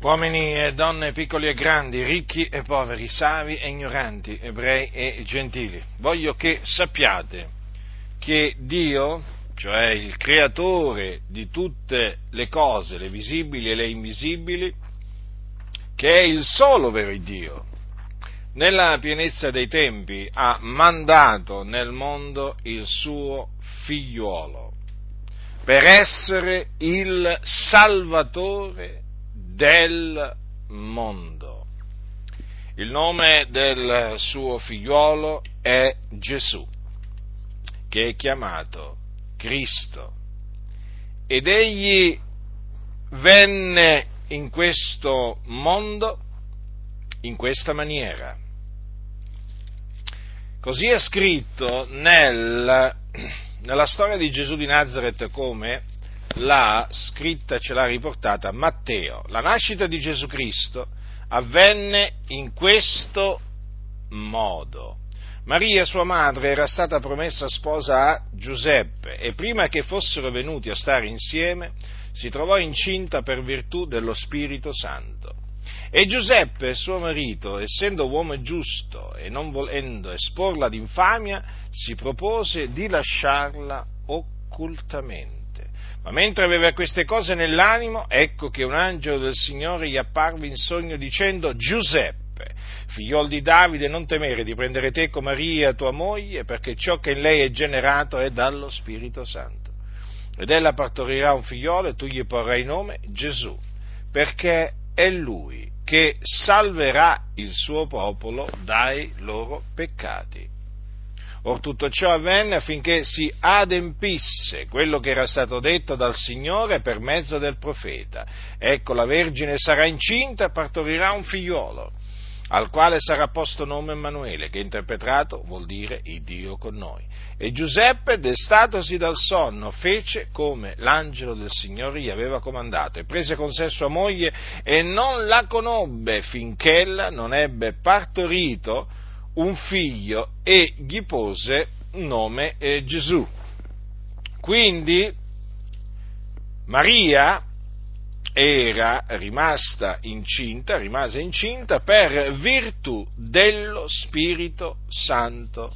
uomini e donne, piccoli e grandi, ricchi e poveri, savi e ignoranti, ebrei e gentili. Voglio che sappiate che Dio, cioè il creatore di tutte le cose, le visibili e le invisibili, che è il solo vero Dio, nella pienezza dei tempi ha mandato nel mondo il suo figliuolo per essere il salvatore del mondo. Il nome del suo figliuolo è Gesù, che è chiamato Cristo. Ed egli venne in questo mondo in questa maniera. Così è scritto nel, nella storia di Gesù di Nazareth come l'ha scritta, ce l'ha riportata Matteo. La nascita di Gesù Cristo avvenne in questo modo. Maria, sua madre, era stata promessa sposa a Giuseppe e prima che fossero venuti a stare insieme si trovò incinta per virtù dello Spirito Santo. E Giuseppe, suo marito, essendo uomo giusto e non volendo esporla d'infamia, si propose di lasciarla occultamente. Ma mentre aveva queste cose nell'animo, ecco che un angelo del Signore gli apparve in sogno dicendo Giuseppe, figliol di Davide, non temere di prendere te con Maria, tua moglie, perché ciò che in lei è generato è dallo Spirito Santo. Ed ella partorirà un figliolo e tu gli porrai nome Gesù, perché è lui che salverà il suo popolo dai loro peccati. Or tutto ciò avvenne affinché si adempisse quello che era stato detto dal Signore per mezzo del profeta. Ecco, la Vergine sarà incinta e partorirà un figliuolo, al quale sarà posto nome Emanuele, che interpretato vuol dire il Dio con noi. E Giuseppe, destatosi dal sonno, fece come l'angelo del Signore gli aveva comandato, e prese con sé sua moglie e non la conobbe finché ella non ebbe partorito un figlio e gli pose nome eh, Gesù. Quindi Maria era rimasta incinta, rimase incinta per virtù dello Spirito Santo.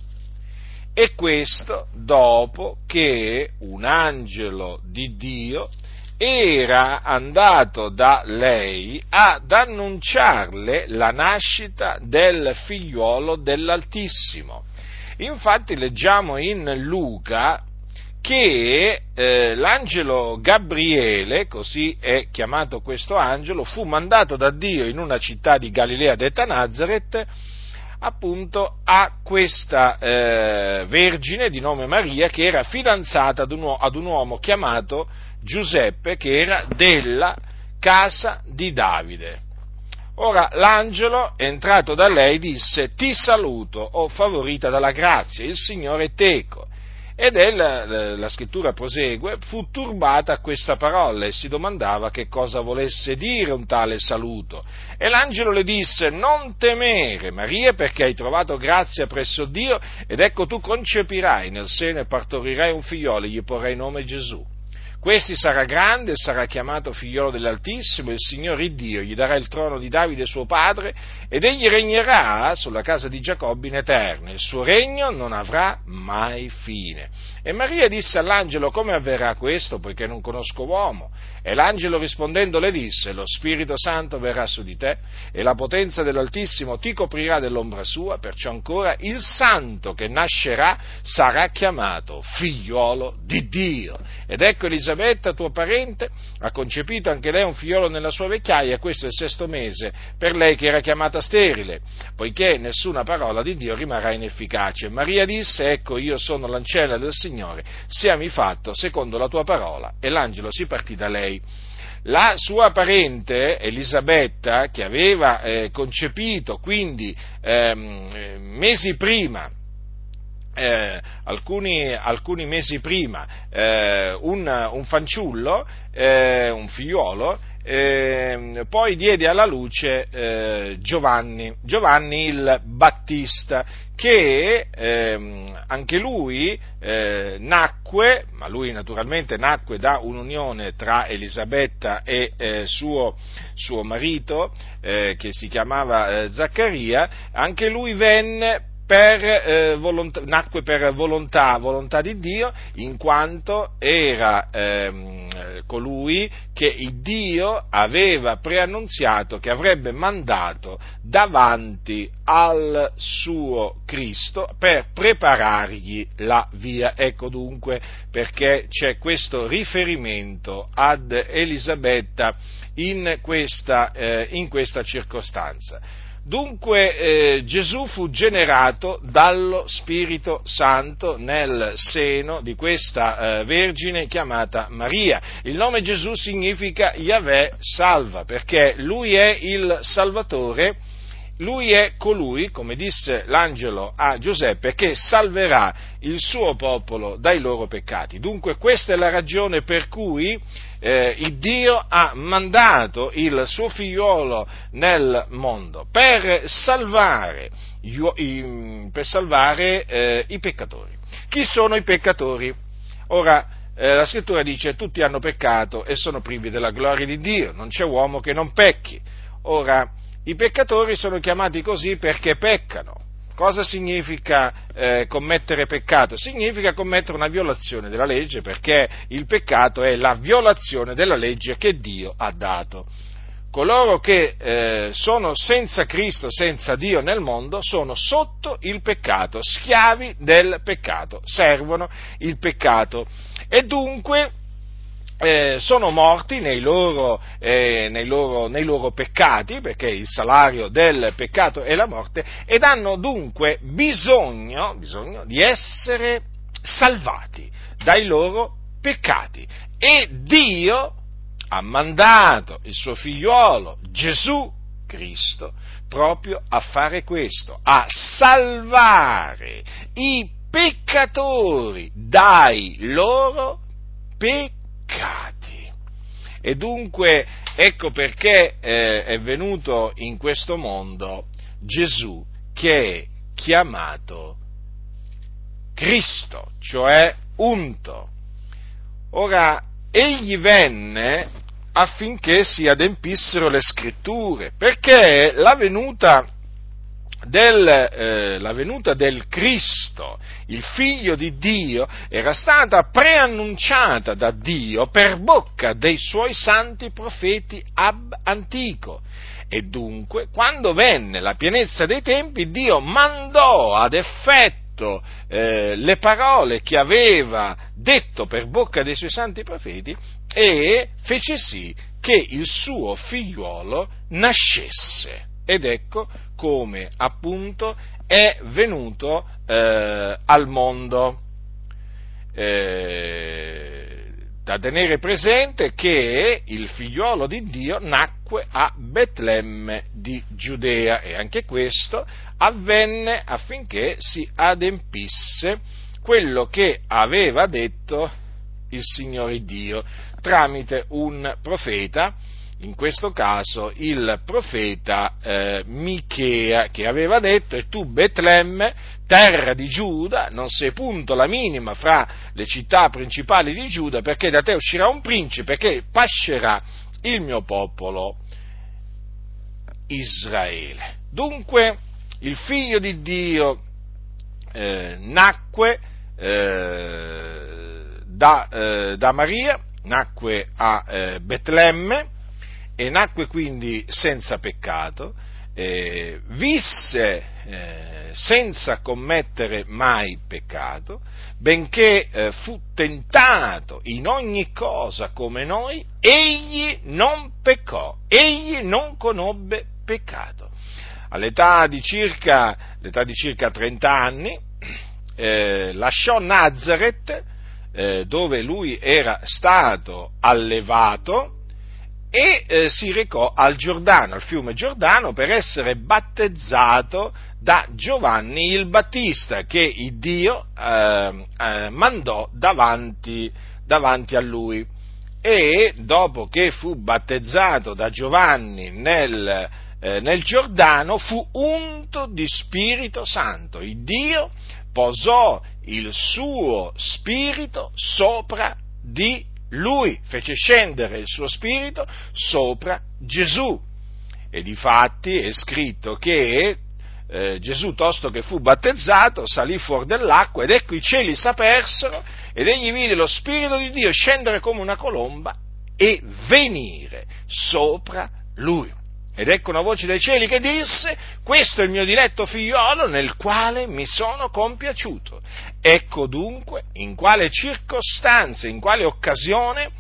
E questo dopo che un angelo di Dio era andato da lei ad annunciarle la nascita del figliuolo dell'Altissimo. Infatti leggiamo in Luca che eh, l'angelo Gabriele, così è chiamato questo angelo, fu mandato da Dio in una città di Galilea detta Nazareth appunto a questa eh, vergine di nome Maria che era fidanzata ad un, ad un uomo chiamato Giuseppe che era della casa di Davide. Ora l'angelo, entrato da lei, disse, ti saluto, o favorita dalla grazia, il Signore è teco. Ed ella, la scrittura prosegue, fu turbata a questa parola e si domandava che cosa volesse dire un tale saluto. E l'angelo le disse, non temere Maria perché hai trovato grazia presso Dio ed ecco tu concepirai nel seno e partorirai un figliolo e gli porrai nome Gesù. Questi sarà grande e sarà chiamato figliolo dell'Altissimo, il Signore Dio gli darà il trono di Davide suo padre, ed egli regnerà sulla casa di Giacobbe in eterno. Il suo regno non avrà mai fine. E Maria disse all'angelo, come avverrà questo, poiché non conosco uomo? E l'angelo rispondendo le disse, lo Spirito Santo verrà su di te, e la potenza dell'Altissimo ti coprirà dell'ombra sua, perciò ancora il santo che nascerà sarà chiamato figliolo di Dio. Ed ecco Elisabetta, tuo parente, ha concepito anche lei un figliolo nella sua vecchiaia, questo è il sesto mese per lei che era chiamata sterile, poiché nessuna parola di Dio rimarrà inefficace. Maria disse, ecco io sono l'ancella del Signore, siami fatto secondo la tua parola. E l'angelo si partì da lei. La sua parente Elisabetta, che aveva eh, concepito quindi ehm, mesi prima eh, alcuni, alcuni, mesi prima eh, un, un, fanciullo, eh, un figliuolo, eh, poi diede alla luce eh, Giovanni, Giovanni il Battista, che ehm, anche lui eh, nacque, ma lui naturalmente nacque da un'unione tra Elisabetta e eh, suo, suo, marito, eh, che si chiamava eh, Zaccaria, anche lui venne per, eh, volontà, nacque per volontà, volontà, di Dio, in quanto era ehm, colui che Dio aveva preannunziato che avrebbe mandato davanti al suo Cristo per preparargli la via. Ecco dunque perché c'è questo riferimento ad Elisabetta in questa, eh, in questa circostanza. Dunque eh, Gesù fu generato dallo Spirito Santo nel seno di questa eh, Vergine chiamata Maria. Il nome Gesù significa Yahweh salva, perché lui è il Salvatore, lui è colui, come disse l'angelo a Giuseppe, che salverà il suo popolo dai loro peccati. Dunque questa è la ragione per cui eh, il Dio ha mandato il suo figliuolo nel mondo per salvare, per salvare eh, i peccatori. Chi sono i peccatori? Ora, eh, la scrittura dice tutti hanno peccato e sono privi della gloria di Dio, non c'è uomo che non pecchi. Ora, i peccatori sono chiamati così perché peccano. Cosa significa eh, commettere peccato? Significa commettere una violazione della legge perché il peccato è la violazione della legge che Dio ha dato. Coloro che eh, sono senza Cristo, senza Dio nel mondo, sono sotto il peccato, schiavi del peccato, servono il peccato e dunque eh, sono morti nei loro, eh, nei, loro, nei loro, peccati, perché il salario del peccato è la morte, ed hanno dunque bisogno, bisogno di essere salvati dai loro peccati. E Dio ha mandato il suo figliuolo Gesù Cristo proprio a fare questo, a salvare i peccatori dai loro peccati peccati. E dunque ecco perché eh, è venuto in questo mondo Gesù che è chiamato Cristo, cioè unto. Ora, egli venne affinché si adempissero le scritture, perché la venuta del, eh, venuta del Cristo, il figlio di Dio, era stata preannunciata da Dio per bocca dei suoi santi profeti ab antico. E dunque, quando venne la pienezza dei tempi, Dio mandò ad effetto eh, le parole che aveva detto per bocca dei suoi santi profeti e fece sì che il suo figliuolo nascesse. Ed ecco come appunto è venuto eh, al mondo. Eh, da tenere presente che il figliuolo di Dio nacque a Betlemme di Giudea e anche questo avvenne affinché si adempisse quello che aveva detto il Signore Dio tramite un profeta in questo caso il profeta eh, Michea che aveva detto e tu Betlemme, terra di Giuda, non sei punto la minima fra le città principali di Giuda perché da te uscirà un principe che pascerà il mio popolo Israele. Dunque il figlio di Dio eh, nacque eh, da, eh, da, Maria, nacque a eh, Betlemme, e nacque quindi senza peccato, eh, visse eh, senza commettere mai peccato, benché eh, fu tentato in ogni cosa come noi, egli non peccò, egli non conobbe peccato. All'età di circa, di circa 30 anni eh, lasciò Nazareth, eh, dove lui era stato allevato, e eh, si recò al Giordano, al fiume Giordano, per essere battezzato da Giovanni il Battista, che il Dio eh, eh, mandò davanti, davanti, a lui. e dopo che fu battezzato da Giovanni nel, eh, nel Giordano fu unto di Spirito Santo. Il Dio posò il suo spirito sopra di lui, fece scendere il suo spirito sopra Gesù. E difatti è scritto che eh, Gesù, tosto che fu battezzato, salì fuori dell'acqua ed ecco i cieli s'apersero ed egli vide lo Spirito di Dio scendere come una colomba e venire sopra lui. Ed ecco una voce dai cieli che disse, questo è il mio diletto figliolo nel quale mi sono compiaciuto. Ecco dunque in quale circostanza, in quale occasione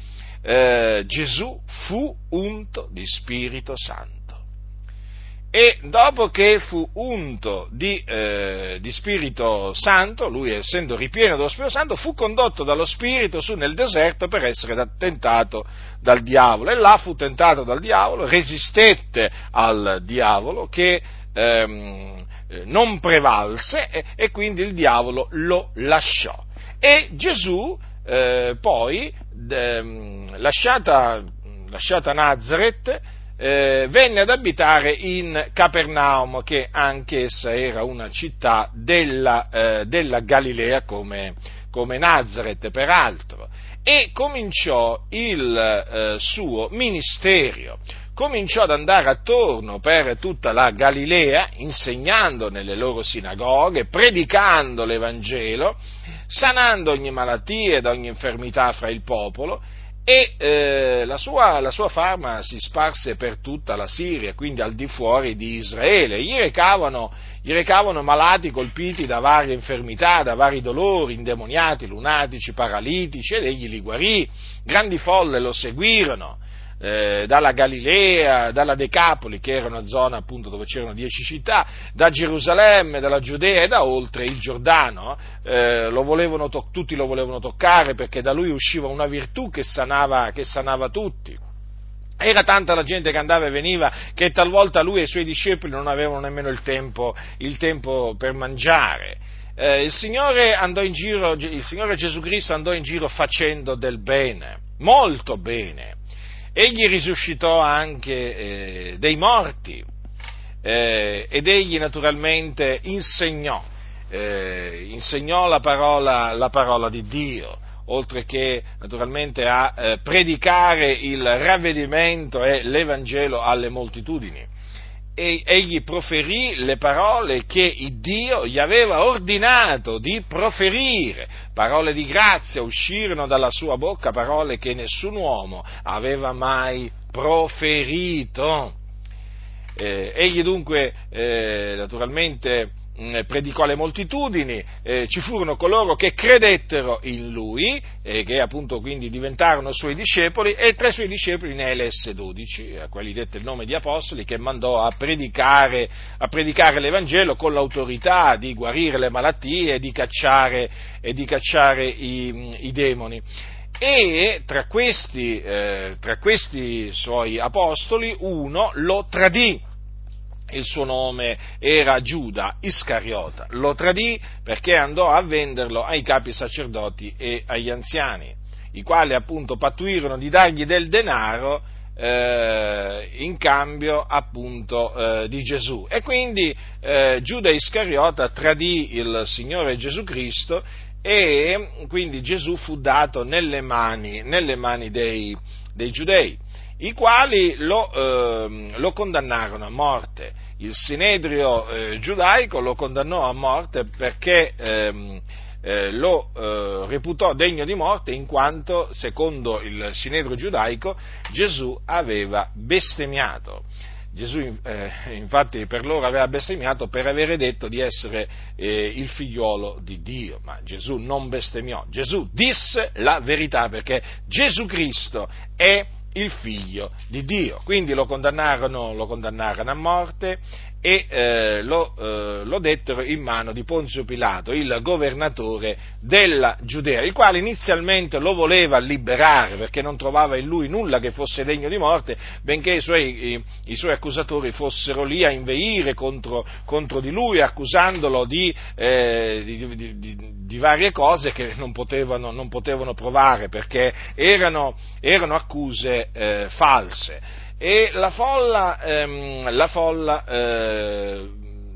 eh, Gesù fu unto di Spirito Santo e dopo che fu unto di, eh, di, Spirito Santo, lui essendo ripieno dello Spirito Santo, fu condotto dallo Spirito su nel deserto per essere tentato dal diavolo. E là fu tentato dal diavolo, resistette al diavolo che ehm, non prevalse e, e, quindi il diavolo lo lasciò. E Gesù eh, poi, ehm, lasciata, lasciata Nazareth, eh, venne ad abitare in Capernaum, che anch'essa era una città della, eh, della Galilea come, come, Nazareth, peraltro, e cominciò il eh, suo ministero. Cominciò ad andare attorno per tutta la Galilea, insegnando nelle loro sinagoghe, predicando l'Evangelo, sanando ogni malattia ed ogni infermità fra il popolo, e eh, la, sua, la, sua, fama si sparse per tutta la Siria, quindi al di fuori di Israele. Gli recavano, gli recavano malati colpiti da varie infermità, da vari dolori, indemoniati, lunatici, paralitici, ed egli li guarì. Grandi folle lo seguirono eh, dalla Galilea, dalla Decapoli, che era una zona appunto dove c'erano dieci città, da Gerusalemme, dalla Giudea e da oltre il Giordano, eh, lo to- tutti lo volevano toccare perché da lui usciva una virtù che sanava, che sanava tutti. Era tanta la gente che andava e veniva che talvolta lui e i suoi discepoli non avevano nemmeno il tempo, il tempo per mangiare. Eh, il, Signore giro, il Signore Gesù Cristo andò in giro facendo del bene, molto bene. Egli risuscitò anche eh, dei morti eh, ed egli naturalmente insegnò, eh, insegnò la parola, la parola, di Dio, oltre che naturalmente a eh, predicare il ravvedimento e l'Evangelo alle moltitudini egli proferì le parole che Dio gli aveva ordinato di proferire, parole di grazia uscirono dalla sua bocca, parole che nessun uomo aveva mai proferito. Eh, egli dunque eh, naturalmente Mm, predicò alle moltitudini, eh, ci furono coloro che credettero in lui, e che appunto quindi diventarono suoi discepoli, e tra i suoi discepoli ne elesse dodici, a quelli dette il nome di apostoli, che mandò a predicare, a predicare l'Evangelo con l'autorità di guarire le malattie e di cacciare, e di cacciare i, i demoni. E tra questi, eh, tra questi, suoi apostoli uno lo tradì il suo nome era Giuda Iscariota, lo tradì perché andò a venderlo ai capi sacerdoti e agli anziani, i quali appunto pattuirono di dargli del denaro eh, in cambio appunto eh, di Gesù. E quindi eh, Giuda Iscariota tradì il Signore Gesù Cristo e quindi Gesù fu dato nelle mani, nelle mani dei, dei giudei i quali lo, eh, lo condannarono a morte. Il sinedrio eh, giudaico lo condannò a morte perché ehm, eh, lo eh, reputò degno di morte in quanto, secondo il sinedrio giudaico, Gesù aveva bestemmiato. Gesù eh, infatti per loro aveva bestemmiato per avere detto di essere eh, il figliuolo di Dio, ma Gesù non bestemmiò, Gesù disse la verità perché Gesù Cristo è il figlio di Dio. Quindi lo condannarono, lo condannarono a morte e eh, lo, eh, lo, dettero in mano di Ponzio Pilato, il governatore della Giudea, il quale inizialmente lo voleva liberare perché non trovava in lui nulla che fosse degno di morte, benché i suoi, i, i suoi accusatori fossero lì a inveire contro, contro di lui, accusandolo di, eh, di, di, di, varie cose che non potevano, non potevano provare perché erano, erano accuse eh, false e la folla, ehm, la folla eh,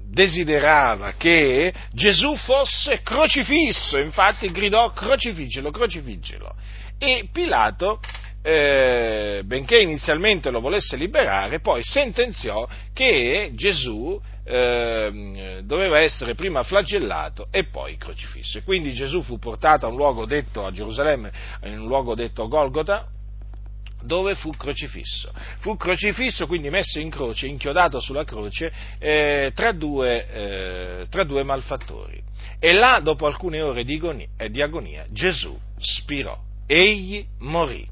desiderava che Gesù fosse crocifisso, infatti gridò crocifiggelo, crocifiggelo. E Pilato, eh, benché inizialmente lo volesse liberare, poi sentenziò che Gesù eh, doveva essere prima flagellato e poi crocifisso. E quindi Gesù fu portato a un luogo detto a Gerusalemme, in un luogo detto Golgota, dove fu crocifisso. Fu crocifisso, quindi messo in croce, inchiodato sulla croce, eh, tra, due, eh, tra, due, malfattori. E là, dopo alcune ore di agonia, eh, di agonia, Gesù spirò, egli morì.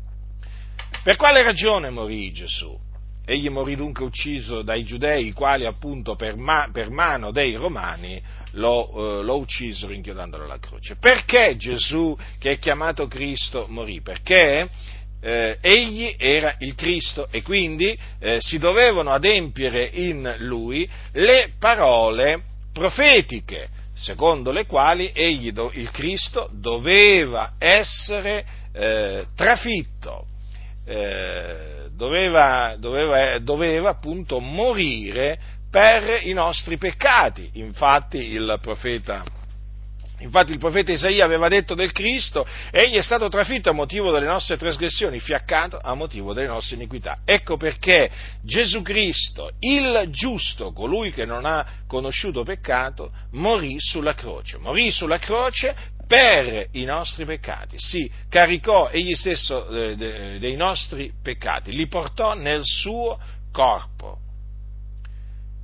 Per quale ragione morì Gesù? Egli morì dunque ucciso dai giudei, i quali appunto per, ma, per mano dei romani lo, eh, lo, uccisero inchiodandolo alla croce. Perché Gesù, che è chiamato Cristo, morì? Perché eh, egli era il Cristo e quindi eh, si dovevano adempiere in lui le parole profetiche, secondo le quali egli, il Cristo, doveva essere eh, trafitto, eh, doveva, doveva, doveva appunto morire per i nostri peccati. Infatti il profeta Infatti il profeta Isaia aveva detto del Cristo, egli è stato trafitto a motivo delle nostre trasgressioni, fiaccato a motivo delle nostre iniquità. Ecco perché Gesù Cristo, il giusto, colui che non ha conosciuto peccato, morì sulla croce. Morì sulla croce per i nostri peccati. Si caricò egli stesso eh, dei nostri peccati, li portò nel suo corpo.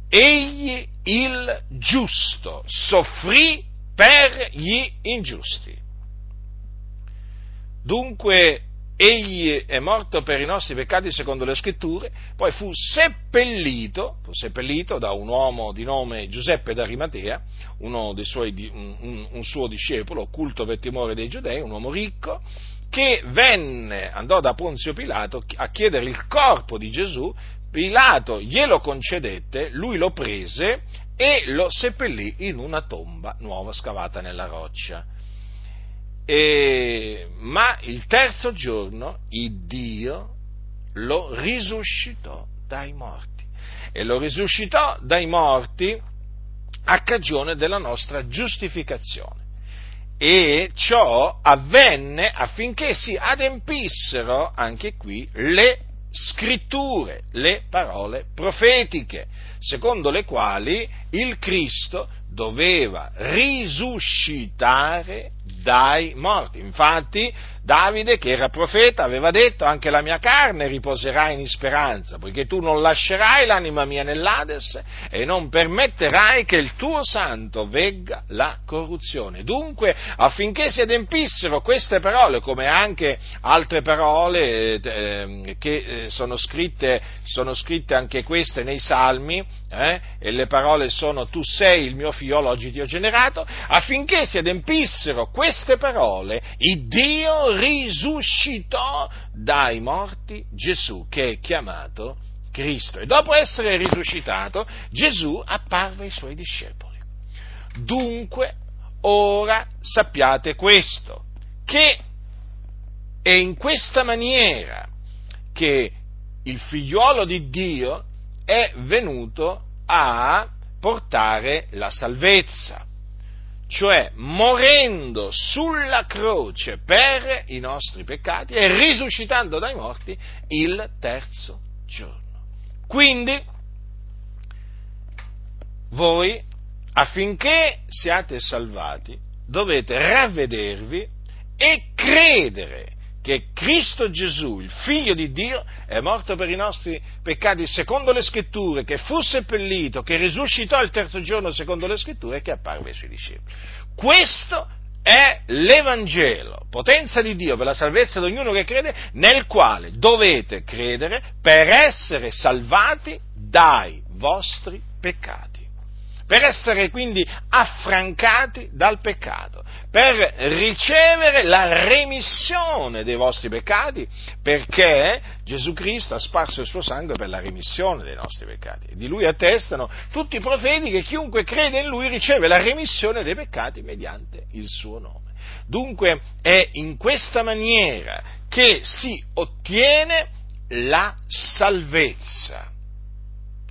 Egli il giusto soffrì per gli ingiusti. Dunque egli è morto per i nostri peccati secondo le scritture, poi fu seppellito, fu seppellito da un uomo di nome Giuseppe d'Arimatea, suoi, un, un, suo discepolo, occulto per timore dei giudei, un uomo ricco, che venne, andò da Ponzio Pilato a chiedere il corpo di Gesù, Pilato glielo concedette, lui lo prese e lo seppellì in una tomba nuova scavata nella roccia. E, ma il terzo giorno il Dio lo risuscitò dai morti e lo risuscitò dai morti a cagione della nostra giustificazione. E ciò avvenne affinché si adempissero anche qui le scritture, le parole profetiche, secondo le quali il Cristo doveva risuscitare dai morti. Infatti Davide, che era profeta, aveva detto anche la mia carne riposerà in speranza, poiché tu non lascerai l'anima mia nell'Ades e non permetterai che il tuo santo vegga la corruzione. Dunque, affinché si adempissero queste parole, come anche altre parole eh, che eh, sono, scritte, sono scritte anche queste nei Salmi, eh, e le parole sono tu sei il mio figliolo, oggi ti ho generato, affinché si adempissero queste parole, il Dio risuscitò dai morti Gesù, che è chiamato Cristo. E dopo essere risuscitato, Gesù apparve ai suoi discepoli. Dunque, ora sappiate questo, che è in questa maniera che il figliuolo di Dio è venuto a portare la salvezza cioè morendo sulla croce per i nostri peccati e risuscitando dai morti il terzo giorno. Quindi voi, affinché siate salvati, dovete ravvedervi e credere che Cristo Gesù, il Figlio di Dio, è morto per i nostri peccati secondo le scritture, che fu seppellito, che risuscitò il terzo giorno secondo le scritture e che apparve ai suoi discepoli. Questo è l'Evangelo, potenza di Dio per la salvezza di ognuno che crede, nel quale dovete credere per essere salvati dai vostri peccati per essere quindi affrancati dal peccato, per ricevere la remissione dei vostri peccati, perché Gesù Cristo ha sparso il suo sangue per la remissione dei nostri peccati. Di lui attestano tutti i profeti che chiunque crede in lui riceve la remissione dei peccati mediante il suo nome. Dunque è in questa maniera che si ottiene la salvezza,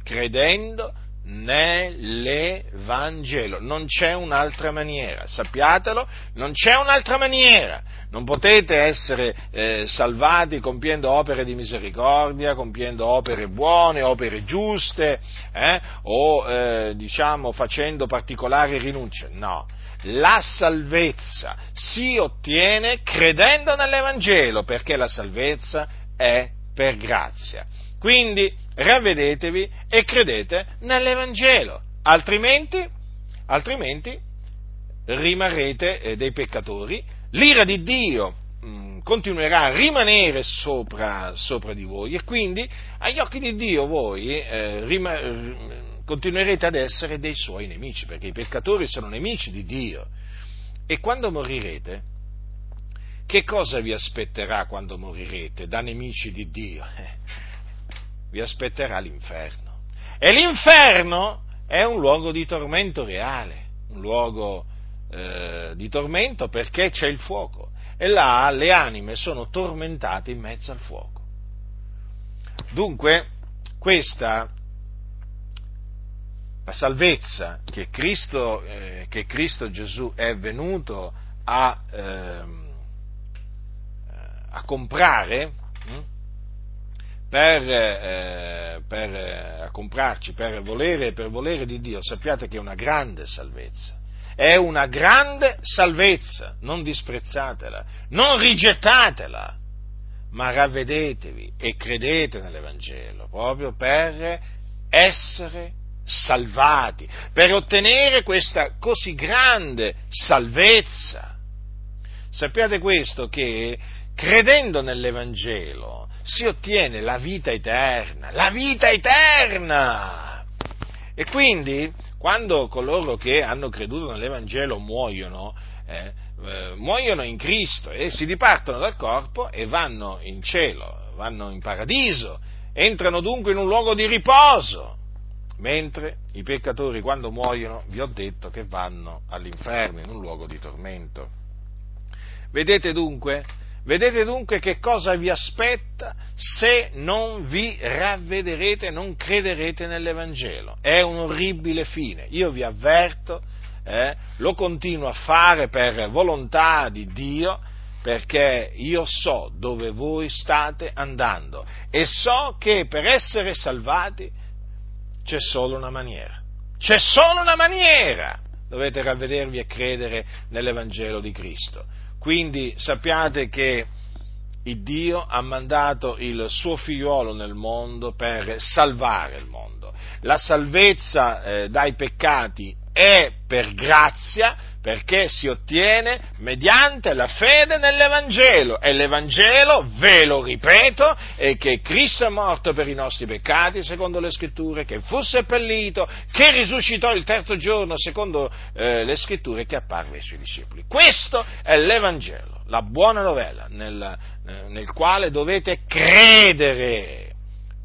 credendo nell'Evangelo. Non c'è un'altra maniera, sappiatelo, non c'è un'altra maniera. Non potete essere eh, salvati compiendo opere di misericordia, compiendo opere buone, opere giuste, eh, o eh, diciamo facendo particolari rinunce. No. La salvezza si ottiene credendo nell'Evangelo, perché la salvezza è per grazia. Quindi ravvedetevi e credete nell'Evangelo, altrimenti, altrimenti rimarrete eh, dei peccatori, l'ira di Dio mm, continuerà a rimanere sopra, sopra, di voi e quindi agli occhi di Dio voi eh, rima, continuerete ad essere dei suoi nemici, perché i peccatori sono nemici di Dio. E quando morirete, che cosa vi aspetterà quando morirete da nemici di Dio? Vi aspetterà l'inferno. E l'inferno è un luogo di tormento reale, un luogo eh, di tormento perché c'è il fuoco e là le anime sono tormentate in mezzo al fuoco. Dunque, questa, la salvezza che Cristo, eh, che Cristo Gesù è venuto a, eh, a comprare, hm? Per, eh, per eh, comprarci, per volere, per volere di Dio, sappiate che è una grande salvezza. È una grande salvezza, non disprezzatela, non rigettatela, ma ravvedetevi e credete nell'Evangelo proprio per essere salvati, per ottenere questa così grande salvezza. Sappiate questo che credendo nell'Evangelo si ottiene la vita eterna, la vita eterna! E quindi, quando coloro che hanno creduto nell'Evangelo muoiono, eh, eh, muoiono in Cristo e si dipartono dal corpo e vanno in cielo, vanno in paradiso, entrano dunque in un luogo di riposo, mentre i peccatori quando muoiono, vi ho detto che vanno all'inferno, in un luogo di tormento. Vedete dunque Vedete dunque che cosa vi aspetta se non vi ravvederete, non crederete nell'Evangelo. È un orribile fine. Io vi avverto, eh, lo continuo a fare per volontà di Dio, perché io so dove voi state andando e so che per essere salvati c'è solo una maniera. C'è solo una maniera. Dovete ravvedervi e credere nell'Evangelo di Cristo quindi sappiate che il Dio ha mandato il suo figliuolo nel mondo per salvare il mondo. La salvezza eh, dai peccati è per grazia, perché si ottiene mediante la fede nell'Evangelo e l'Evangelo, ve lo ripeto, è che Cristo è morto per i nostri peccati, secondo le scritture, che fu seppellito, che risuscitò il terzo giorno, secondo eh, le scritture, che apparve ai suoi discepoli. Questo è l'Evangelo, la buona novella, nel, eh, nel quale dovete credere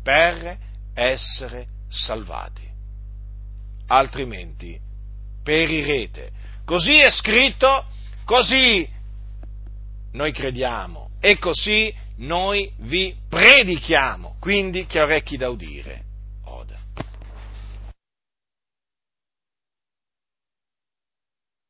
per essere salvati, altrimenti perirete Così è scritto, così noi crediamo e così noi vi predichiamo. Quindi ha orecchi da udire,